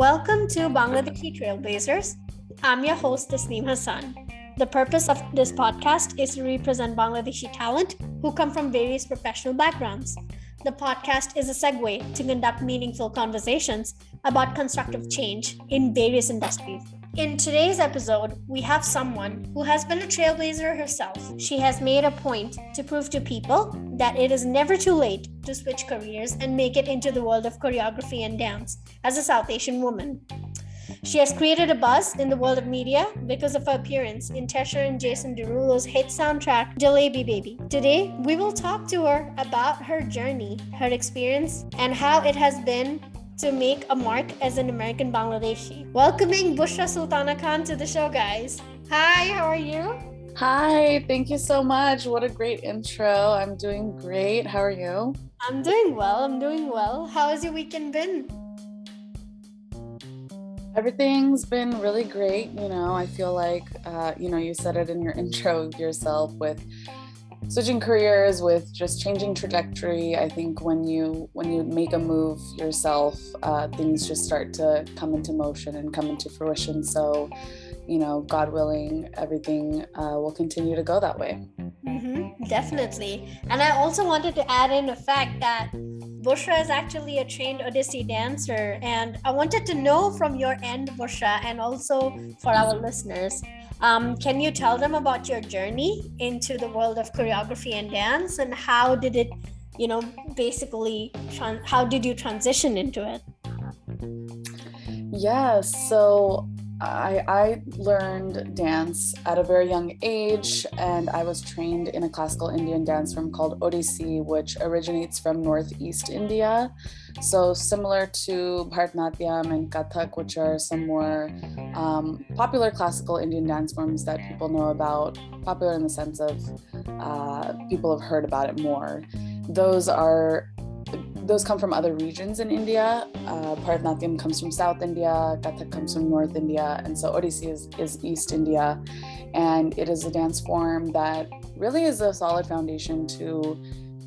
Welcome to Bangladeshi Trailblazers. I'm your host, Tasneem Hassan. The purpose of this podcast is to represent Bangladeshi talent who come from various professional backgrounds. The podcast is a segue to conduct meaningful conversations about constructive hmm. change in various industries. In today's episode, we have someone who has been a trailblazer herself. She has made a point to prove to people that it is never too late to switch careers and make it into the world of choreography and dance as a South Asian woman. She has created a buzz in the world of media because of her appearance in Tesher and Jason Derulo's hit soundtrack, Jalebi Baby. Today, we will talk to her about her journey, her experience, and how it has been to make a mark as an American Bangladeshi. Welcoming Bushra Sultana Khan to the show, guys. Hi, how are you? Hi, thank you so much. What a great intro. I'm doing great. How are you? I'm doing well. I'm doing well. How has your weekend been? Everything's been really great. You know, I feel like, uh, you know, you said it in your intro yourself with switching careers with just changing trajectory i think when you when you make a move yourself uh, things just start to come into motion and come into fruition. So you know god willing everything uh, will continue to go that way. Mm-hmm, definitely. And i also wanted to add in the fact that Bushra is actually a trained Odissi dancer, and I wanted to know from your end, Bushra, and also for our listeners, um, can you tell them about your journey into the world of choreography and dance, and how did it, you know, basically, how did you transition into it? Yeah, so I, I learned dance at a very young age, and I was trained in a classical Indian dance form called Odissi, which originates from Northeast India. So, similar to Bharatanatyam and Kathak, which are some more um, popular classical Indian dance forms that people know about, popular in the sense of uh, people have heard about it more. Those are those come from other regions in India. Uh, comes from South India, Kathak comes from North India, and so Odissi is, is East India. And it is a dance form that really is a solid foundation to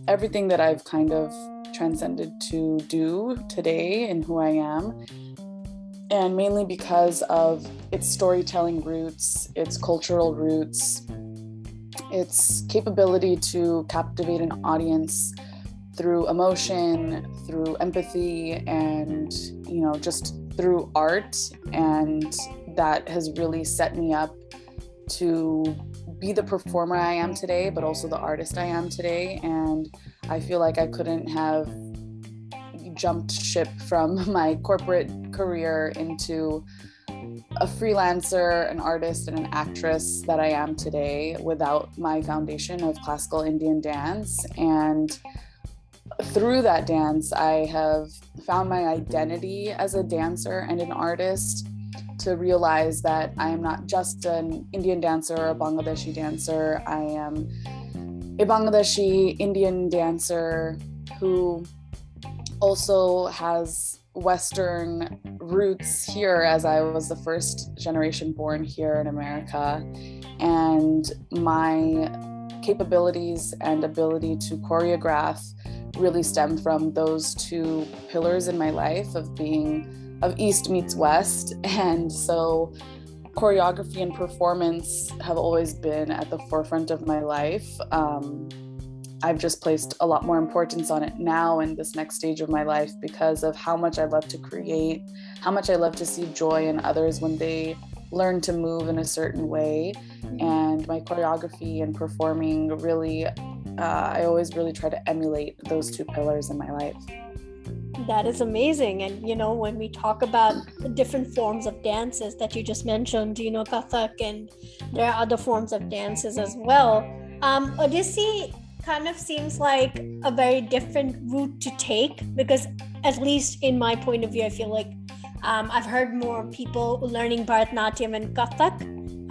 everything that I've kind of transcended to do today and who I am. And mainly because of its storytelling roots, its cultural roots, its capability to captivate an audience through emotion, through empathy, and you know, just through art. And that has really set me up to be the performer I am today, but also the artist I am today. And I feel like I couldn't have jumped ship from my corporate career into a freelancer, an artist, and an actress that I am today without my foundation of classical Indian dance. And through that dance, I have found my mm-hmm. identity as a dancer and an artist to realize that I am not just an Indian dancer or a Bangladeshi dancer. I am a Bangladeshi Indian dancer who also has Western roots here, as I was the first generation born here in America. And my capabilities and ability to choreograph really stem from those two pillars in my life of being of East meets West. And so choreography and performance have always been at the forefront of my life. Um, I've just placed a lot more importance on it now in this next stage of my life because of how much I love to create, how much I love to see joy in others when they learn to move in a certain way. And my choreography and performing really uh, I always really try to emulate those two pillars in my life. That is amazing. And, you know, when we talk about the different forms of dances that you just mentioned, you know, Kathak, and there are other forms of dances as well. Um, Odissi kind of seems like a very different route to take because, at least in my point of view, I feel like um, I've heard more people learning Bharatanatyam and Kathak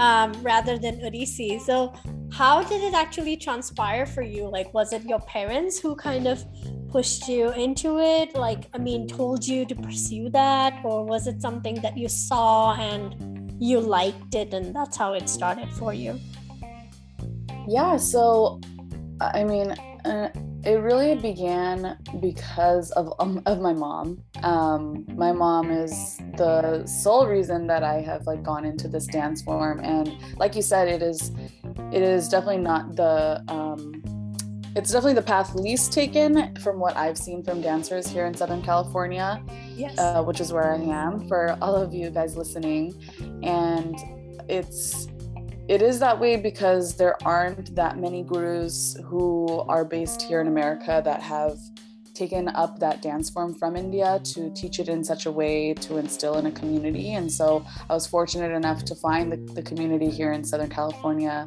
um, rather than Odissi. So, how did it actually transpire for you? Like was it your parents who kind of pushed you into it? Like i mean told you to pursue that? Or was it something that you saw and you liked it and that's how it started for you? Yeah so i mean uh, it really began because of um, of my mom. Um, my mom is the sole reason that I have like gone into this dance form, and like you said, it is it is definitely not the um, it's definitely the path least taken from what I've seen from dancers here in Southern California, Yes. uh, which is where I am for all of you guys listening. And it's it is that way because there aren't that many gurus who are based here in America that have taken up that dance form from India to teach it in such a way to instill in a community. And so I was fortunate enough to find the, the community here in Southern California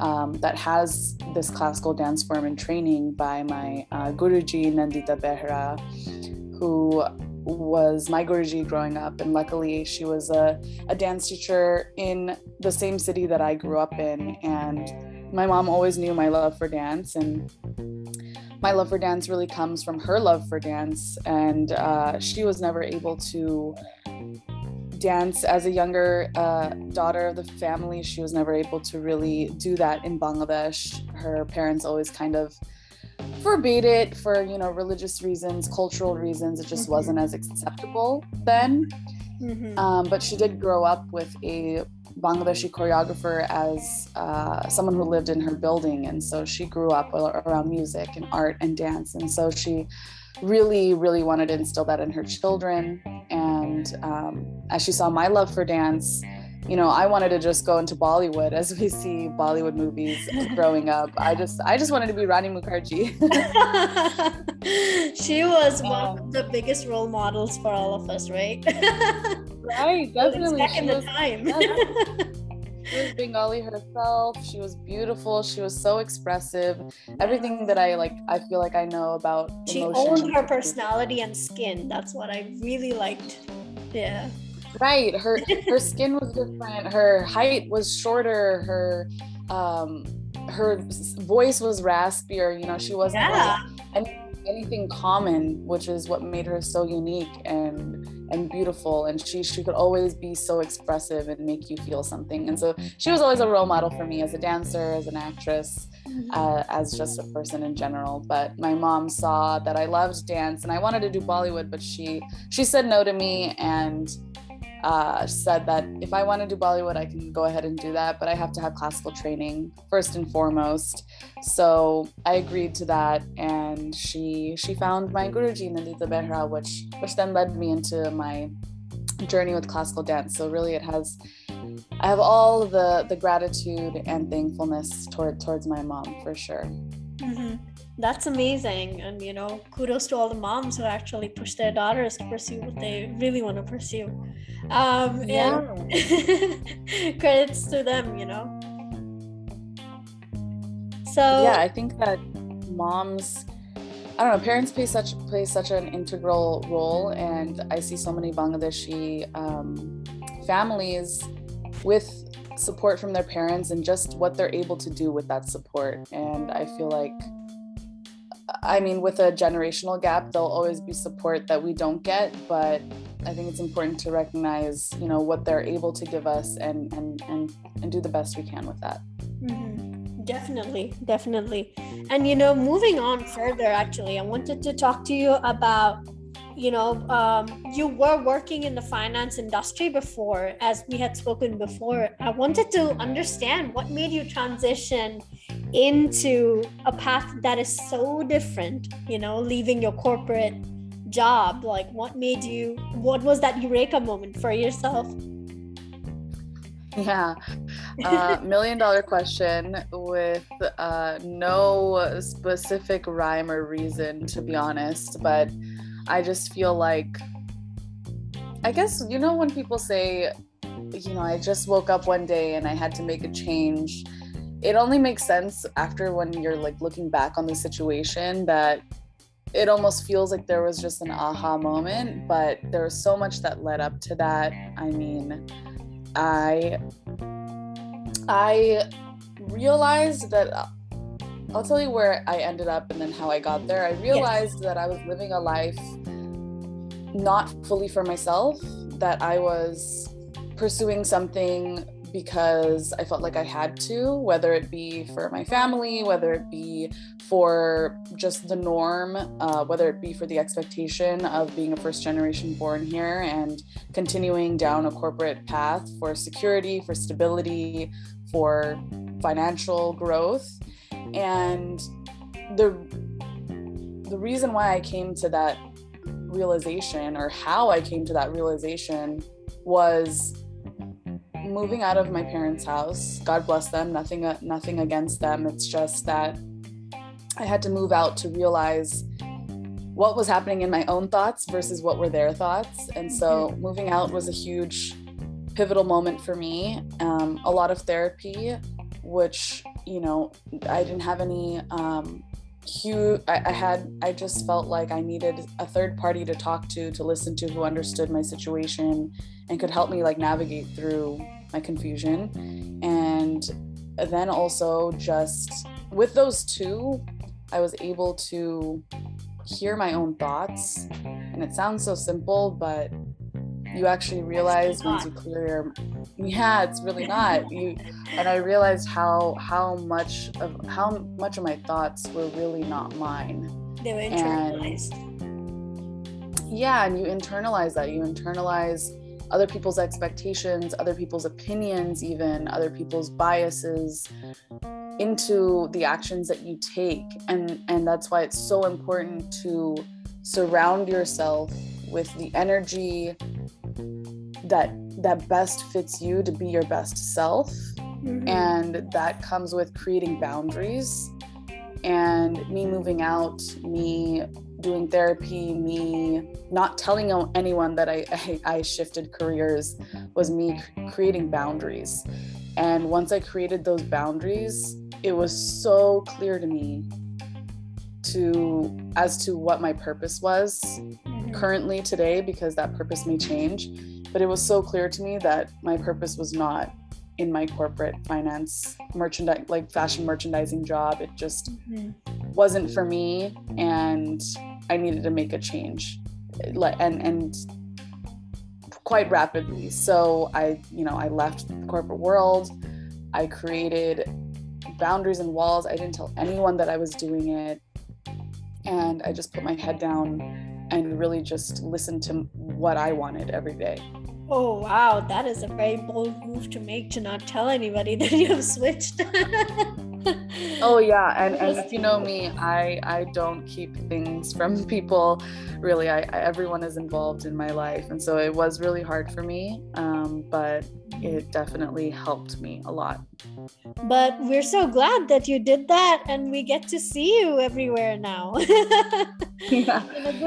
um, that has this classical dance form and training by my uh, Guruji Nandita Behera, who was my Guruji growing up. And luckily, she was a, a dance teacher in the same city that I grew up in. And my mom always knew my love for dance. And my love for dance really comes from her love for dance. And uh, she was never able to dance as a younger uh, daughter of the family. She was never able to really do that in Bangladesh. Her parents always kind of forbade it for you know religious reasons, cultural reasons. It just Mhm. wasn't as acceptable then. Mhm. Um, but she did grow up with a Bangladeshi choreographer as uh, someone who lived in her building, and so she grew up around music and art and dance, and so she really, really wanted to instill that in her children. And um, as she saw my love for dance, you know, I wanted to just go into Bollywood as we see Bollywood movies growing up. I just, I just wanted to be Rani Mukherjee. she was one Um, of the biggest role models for all of us, right? right, definitely. Back She in the was- time. She was Bengali herself. She was beautiful. She was so expressive. Everything that I like, I feel like I know about. she emotion. owned her personality and skin. That's what I really liked. Yeah. Right. Her her skin was different. Her height was shorter. Her um her voice was raspier. You know, she wasn't Yeah. like any, anything common, which is what made her so unique and and beautiful. And she she could always be so expressive and make you feel something. And so she was always a role model for me as a dancer, as an actress. uh, as just a person in general. But my mom saw that I loved dance and I wanted to do Bollywood, but she she said no to me and uh, said that if I want to do Bollywood, I can go ahead and do that, but I have to have classical training first and foremost. So I agreed to that, and she she found my Guruji Nandita Behera, which which then led me into my journey with classical dance. So really, it has I have all the the gratitude and thankfulness toward towards my mom for sure. Mhm. That's amazing. And, you know, kudos to all the moms who actually push their daughters to pursue what they really want to pursue. Um, and credits to them, you know. So, yeah, I think that moms I don't know, parents play such play such an integral role and I see so many Bangladeshi um, families with support from their parents and just what they're able to do with that support. And I feel like I mean, with a generational gap, there'll always be support that we don't get, but I think it's important to recognize, you know, what they're able to give us and and and, and do the best we can with that. Mhm. Definitely, definitely. And you know, moving on further, actually, I wanted to talk to you about, you know, um, you were working in the finance industry before, as we had spoken before. I wanted to understand what made you transition into a path that is so different, you know, leaving your corporate job. Like, what made you, what was that eureka moment for yourself? Yeah, uh, million dollar question with uh, no specific rhyme or reason, to be honest. But I just feel like, I guess, you know, when people say, you know, I just woke up one day and I had to make a change, it only makes sense after when you're like looking back on the situation that it almost feels like there was just an aha moment, but there was so much that led up to that. I mean, I I realized that I'll tell you where I ended up and then how I got there. I realized that I was living a life not fully for myself, that I was pursuing something because I felt like I had to, whether it be for my family, whether it be for just the norm, uh, whether it be for the expectation of being a first generation born here and continuing down a corporate path for security, for stability, for financial growth. And the the reason why I came to that realization or how I came to that realization was moving out of my parents' house. God bless them. Nothing nothing against them. It's just that I had to move out to realize what was happening in my own thoughts versus what were their thoughts. And so mm-hmm. moving out was a huge pivotal moment for me. Um, a lot of therapy, which you know I didn't have any um, huge I, I, had i just felt like i needed a third party to talk to to listen to who understood my situation and could help me like navigate through my confusion. And then also just with those two i was able to hear my own thoughts. And it sounds so simple but you actually realize once you clear your yeah it's really not. You and i realized how how much of how much of my thoughts were really not mine. They were internalized. And, yeah and you internalize that. You internalize other people's expectations other people's opinions even other people's biases into the actions that you take. And and that's why it's so important to surround yourself with the energy that that best fits you to be your best self mm-hmm. and that comes with creating boundaries and me moving out me doing therapy me not telling anyone that I, I, I shifted careers was me creating boundaries and once i created those boundaries it was so clear to me to as to what my purpose was mm-hmm. currently today because that purpose may change but it was so clear to me that my purpose was not in my corporate finance merchandise like fashion merchandising job. It just mm-hmm. wasn't for me and i needed to make a change and and quite rapidly. So i you know i left the corporate world. I created boundaries and walls. I didn't tell anyone that i was doing it. And i just put my head down and really just listened to what i wanted every day Oh wow, that is a very bold move to make to not tell anybody that you have switched. oh yeah, and, and if you know me, I I don't keep things from people. Really, I, I everyone is involved in my life, and so it was really hard for me. Um, but it definitely helped me a lot. But we're so glad that you did that, and we get to see you everywhere now. yeah,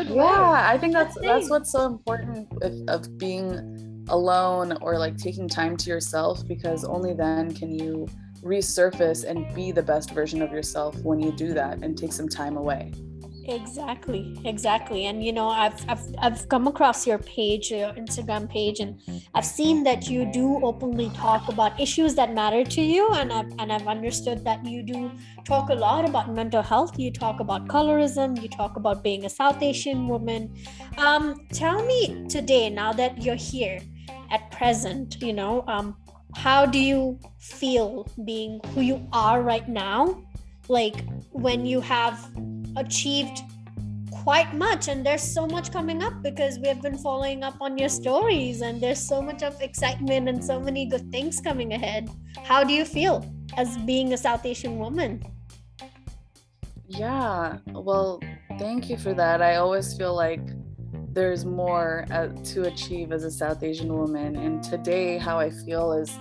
yeah. I think that's that's what's so important of, of being alone or like taking time to yourself because only then can you resurface and be the best version of yourself when you do that and take some time away. Exactly exactly. And you know I've, I've i've come across your page your instagram page and i've seen that you do openly talk about issues that matter to you and i've and i've understood that you do talk a lot about mental health. You talk about colorism you talk about being a south asian woman. Um tell me today now that you're here at present you know um how do you feel being who you are right now? Like when you have achieved quite much and there's so much coming up because we have been following up on your stories and there's so much of excitement and so many good things coming ahead. How do you feel as being a south asian woman? Yeah well thank you for that. I always feel like there's more uh, to achieve as a South Asian woman. And today, how I feel is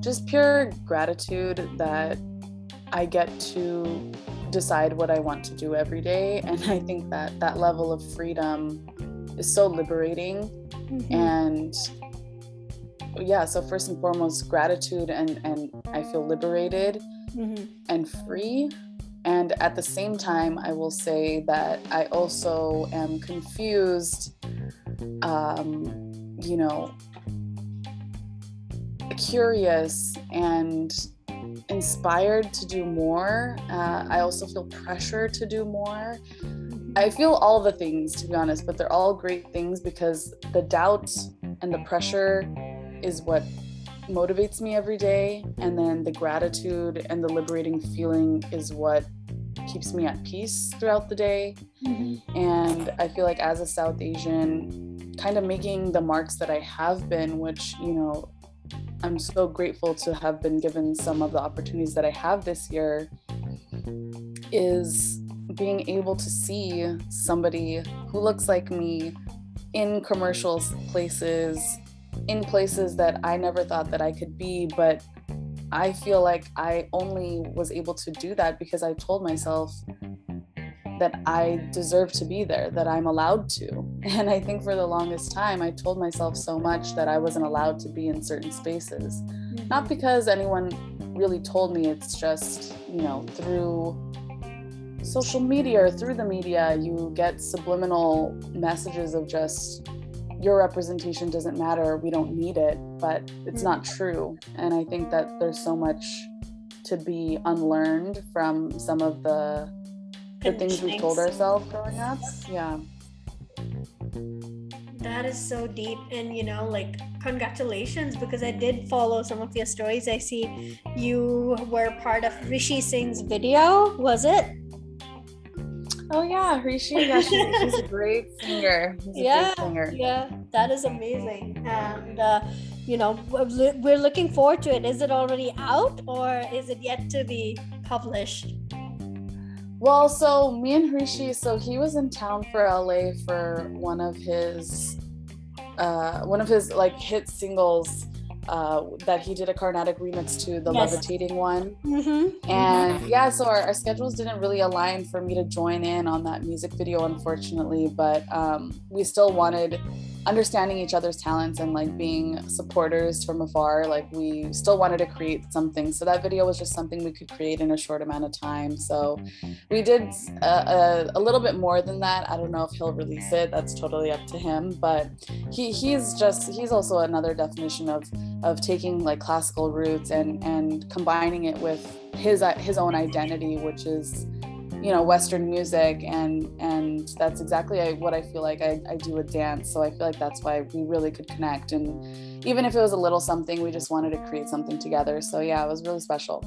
just pure gratitude that I get to decide what I want to do every day. And I think that that level of freedom is so liberating. Mm-hmm. And yeah, so first and foremost, gratitude, and, and I feel liberated mm-hmm. and free and at the same time, I will say that I also am confused, um, you know, curious and inspired to do more. Uh, I also feel pressure to do more. I feel all the things, to be honest, but they're all great things because the doubt and the pressure is what motivates me every day and then the gratitude and the liberating feeling is what keeps me at peace throughout the day mm-hmm. and i feel like as a south asian kind of making the marks that i have been which you know i'm so grateful to have been given some of the opportunities that i have this year is being able to see somebody who looks like me in commercial places in places that I never thought that I could be, but I feel like I only was able to do that because I told myself that I deserve to be there, that I'm allowed to. And I think for the longest time, I told myself so much that I wasn't allowed to be in certain spaces. Not mm-hmm. because anyone really told me, it's just, you know, through social media or through the media, you get subliminal messages of just your representation doesn't matter, we don't need it, but it's not mm. true. And I think that there's so much to be unlearned from some of the the things we've told ourselves growing up. Yeah. That is so deep and you know like congratulations because I did follow some of your stories. I see you were part of Rishi Singh's video, was it? Oh yeah, Rishi. Yeah, she's, she's a great singer. She's yeah, singer. yeah, that is amazing. And uh, you know, we're looking forward to it. Is it already out, or is it yet to be published? Well, so me and Rishi, so he was in town for LA for one of his, uh, one of his like hit singles uh, that he did a Carnatic remix to the yes. Levitating one. Mm-hmm. And yeah, so our, our, schedules didn't really align for me to join in on that music video, unfortunately, but um, we still wanted understanding each other's talents and like being supporters from afar like we still wanted to create something. So that video was just something we could create in a short amount of time. So we did a, a, a little bit more than that. I don't know if he'll release it. That's totally up to him. But he he's just he's also another definition of of taking like classical roots and and combining it with his his own identity which is you know western music and and that's exactly what i feel like I, I do with dance. So i feel like that's why we really could connect. And even if it was a little something we just wanted to create something together. So yeah it was really special.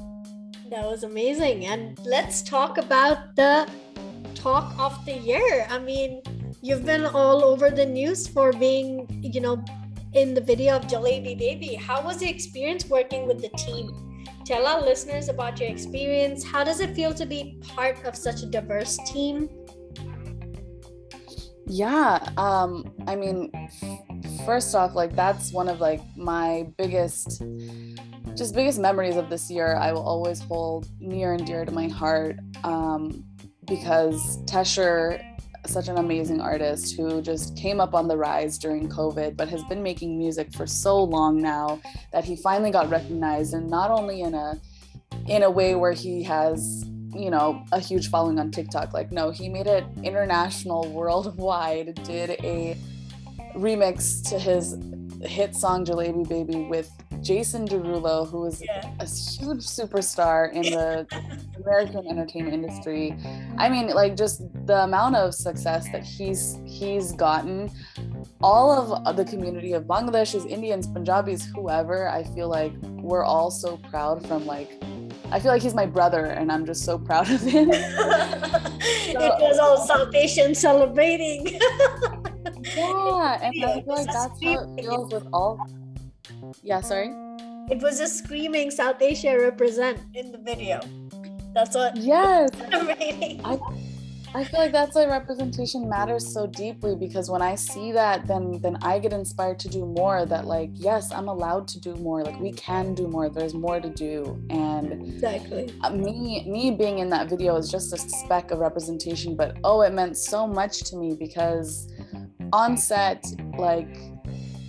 That was amazing. And let's talk about the talk of the year. I mean you've been all over the news for being you know in the video of jalebi baby. How was the experience working with the team Tell our listeners about your experience. How does it feel to be part of such a diverse team? Yeah, um, I mean, first off, like that's one of like my biggest, just biggest memories of this year. I will always hold near and dear to my heart um, because Tesher such an amazing artist who just came up on the rise during COVID, but has been making music for so long now that he finally got recognized, and not only in a in a way where he has you know a huge following on TikTok. Like no, he made it international, worldwide. Did a remix to his hit song "Jalebi Baby" with Jason Derulo, who is yeah. a huge superstar in the American entertainment industry. I mean, like just the amount of success that he's he's gotten. All of the community of Bangladeshis, Indians, Punjabis, whoever, I feel like we're all so proud from like I feel like he's my brother, and I'm just so proud of him. so, it was all South Asian celebrating. yeah, and I feel like that's how it feels with all yeah, sorry. It was just screaming South Asia represent in the video. That's what. Yes. I, I feel like that's why representation matters so deeply because when I see that, then then I get inspired to do more. That like, yes, I'm allowed to do more. Like we can do more. There's more to do. And exactly uh, me me being in that video is just a speck of representation, but oh, it meant so much to me because on set, like,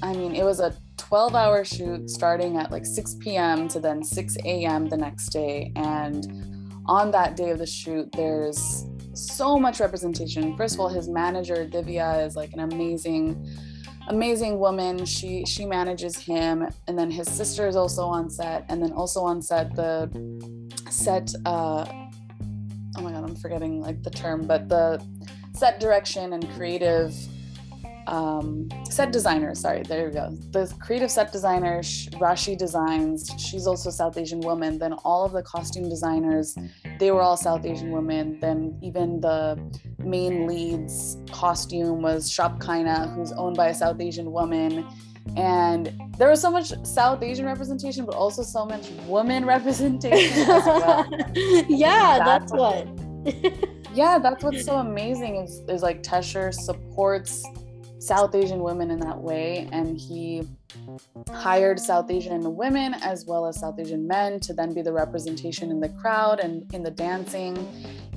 I mean, it was a 12 hour shoot starting at like 6 p.m. to then 6 a.m. the next day. And on that day of the shoot, there's so much representation. First of all, his manager, Divya, is like an amazing amazing woman she she manages him and then his sister is also on set and then also on set the set uh oh my god i'm forgetting like the term but the set direction and creative um, set designer. Sorry, there you go. The creative set designer, Rashi Designs. She's also South Asian woman. Then all of the costume designers, they were all South Asian women. Then even the main lead's costume was Shop Kynah, who's owned by a South Asian woman. And there was so much South Asian representation, but also so much woman representation as well. yeah, that's, that's what. yeah, that's what's so amazing is, is like Tesher supports South Asian women in that way. And he hired South Asian women as well as South Asian men to then be the representation in the crowd and in the dancing.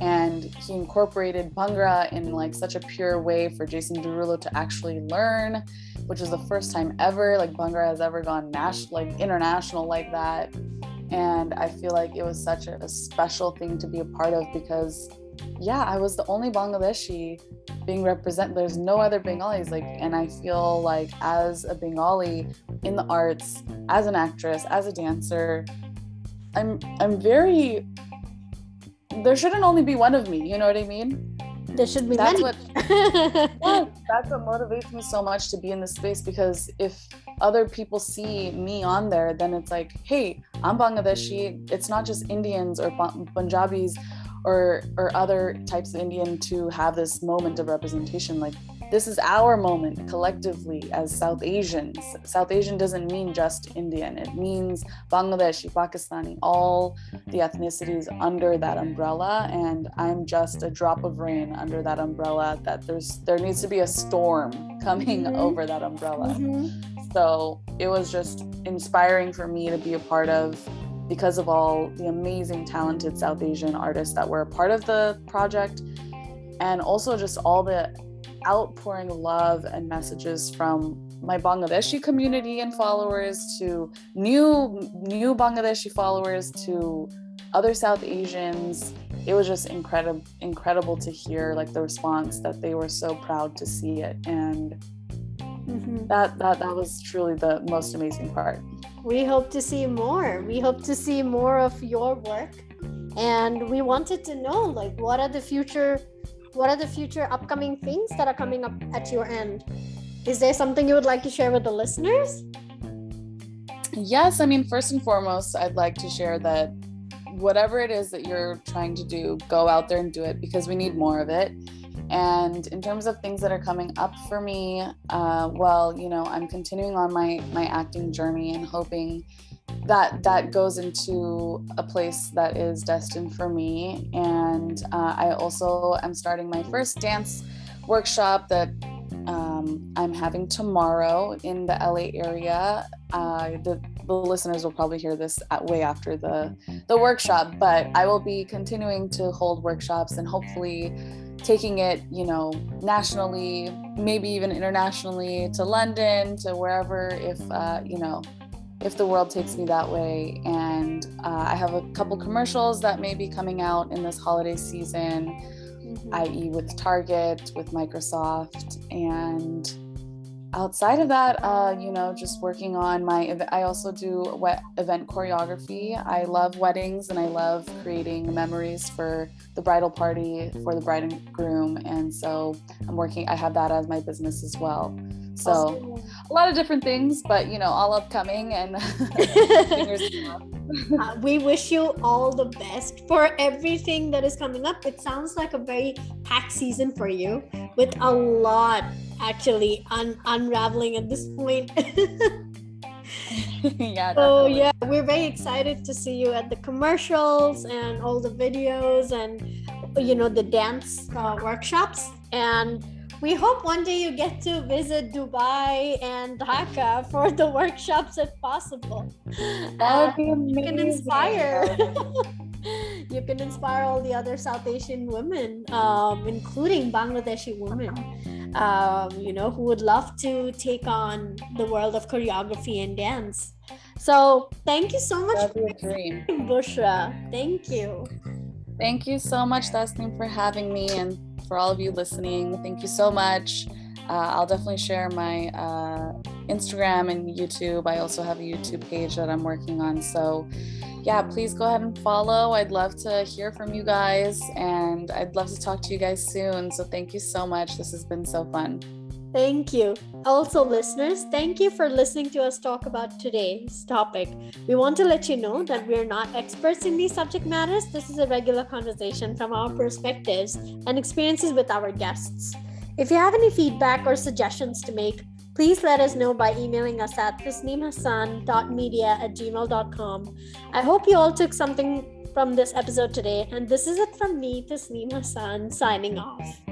And he incorporated Bhangra in like such a pure way for Jason Derulo to actually learn, which is the first time ever like Bhangra has ever gone national, like international like that. And I feel like it was such a, a special thing to be a part of because yeah, I was the only Bangladeshi being represented. There's no other Bengalis. Like, and I feel like as a Bengali in the arts, as an actress, as a dancer, I'm I'm very. There shouldn't only be one of me. You know what I mean? There should be that's many. what yeah, that's what motivates me so much to be in this space because if other people see me on there, then it's like, hey, I'm Bangladeshi. It's not just Indians or Punjabis or or other types of Indian to have this moment of representation. Like this is our moment collectively as South Asians. South Asian doesn't mean just Indian. It means Bangladeshi, Pakistani, all the ethnicities under that umbrella. And I'm just a drop of rain under that umbrella. That there's there needs to be a storm coming mm-hmm. over that umbrella. Mm-hmm. So it was just inspiring for me to be a part of because of all the amazing, talented South Asian artists that were a part of the project, and also just all the outpouring love and messages from my Bangladeshi community and followers to new new Bangladeshi followers to other South Asians. It was just incredible incredible to hear like the response that they were so proud to see it and mm-hmm. that that that was truly the most amazing part we hope to see more. We hope to see more of your work. And we wanted to know like what are the future what are the future upcoming things that are coming up at your end? Is there something you would like to share with the listeners? Yes, I mean first and foremost, I'd like to share that whatever it is that you're trying to do, go out there and do it because we need more of it. And in terms of things that are coming up for me, uh, well, you know, I'm continuing on my my acting journey and hoping that that goes into a place that is destined for me. And uh, I also am starting my first dance workshop that um, I'm having tomorrow in the LA area. Uh, the, the listeners will probably hear this at, way after the the workshop, but I will be continuing to hold workshops and hopefully taking it, you know, nationally, maybe even internationally to London, to wherever, if, uh, you know, if the world takes me that way. And uh, I have a couple commercials that may be coming out in this holiday season, mm-hmm. i.e., with Target, with Microsoft, and outside of that, uh, you know, just working on my. I also do wet event choreography. I love weddings and I love creating memories for the bridal party for the bride and groom, and so I'm working. I have that as my business as well. So awesome. a lot of different things, but you know, all upcoming and uh, we wish you all the best for everything that is coming up. It sounds like a very packed season for you with a lot actually un- unraveling at this point. yeah. So yeah, we're very excited to see you at the commercials and all the videos and you know the dance uh, workshops and we hope one day you get to visit Dubai and Dhaka for the workshops if possible. That would be amazing. You can inspire. you can inspire all the other South Asian women, um, including Bangladeshi women um, you know, who would love to take on the world of choreography and dance. So thank you so much, That'd be a dream. Bushra. Thank you. Thank you so much, Tasneem, for having me, and for all of you listening. Thank you so much. Uh, I'll definitely share my uh, Instagram and YouTube. I also have a YouTube page that I'm working on. So yeah, please go ahead and follow. I'd love to hear from you guys and I'd love to talk to you guys soon. So thank you so much. This has been so fun. Thank you. Also, listeners, thank you for listening to us talk about today's topic. We want to let you know that we're not experts in these subject matters. This is a regular conversation from our perspectives and experiences with our guests. If you have any feedback or suggestions to make, please let us know by emailing us at tasneemhassan.media at gmail.com. I hope you all took something from this episode today, and this is it from me, Tasneem Hassan, signing off.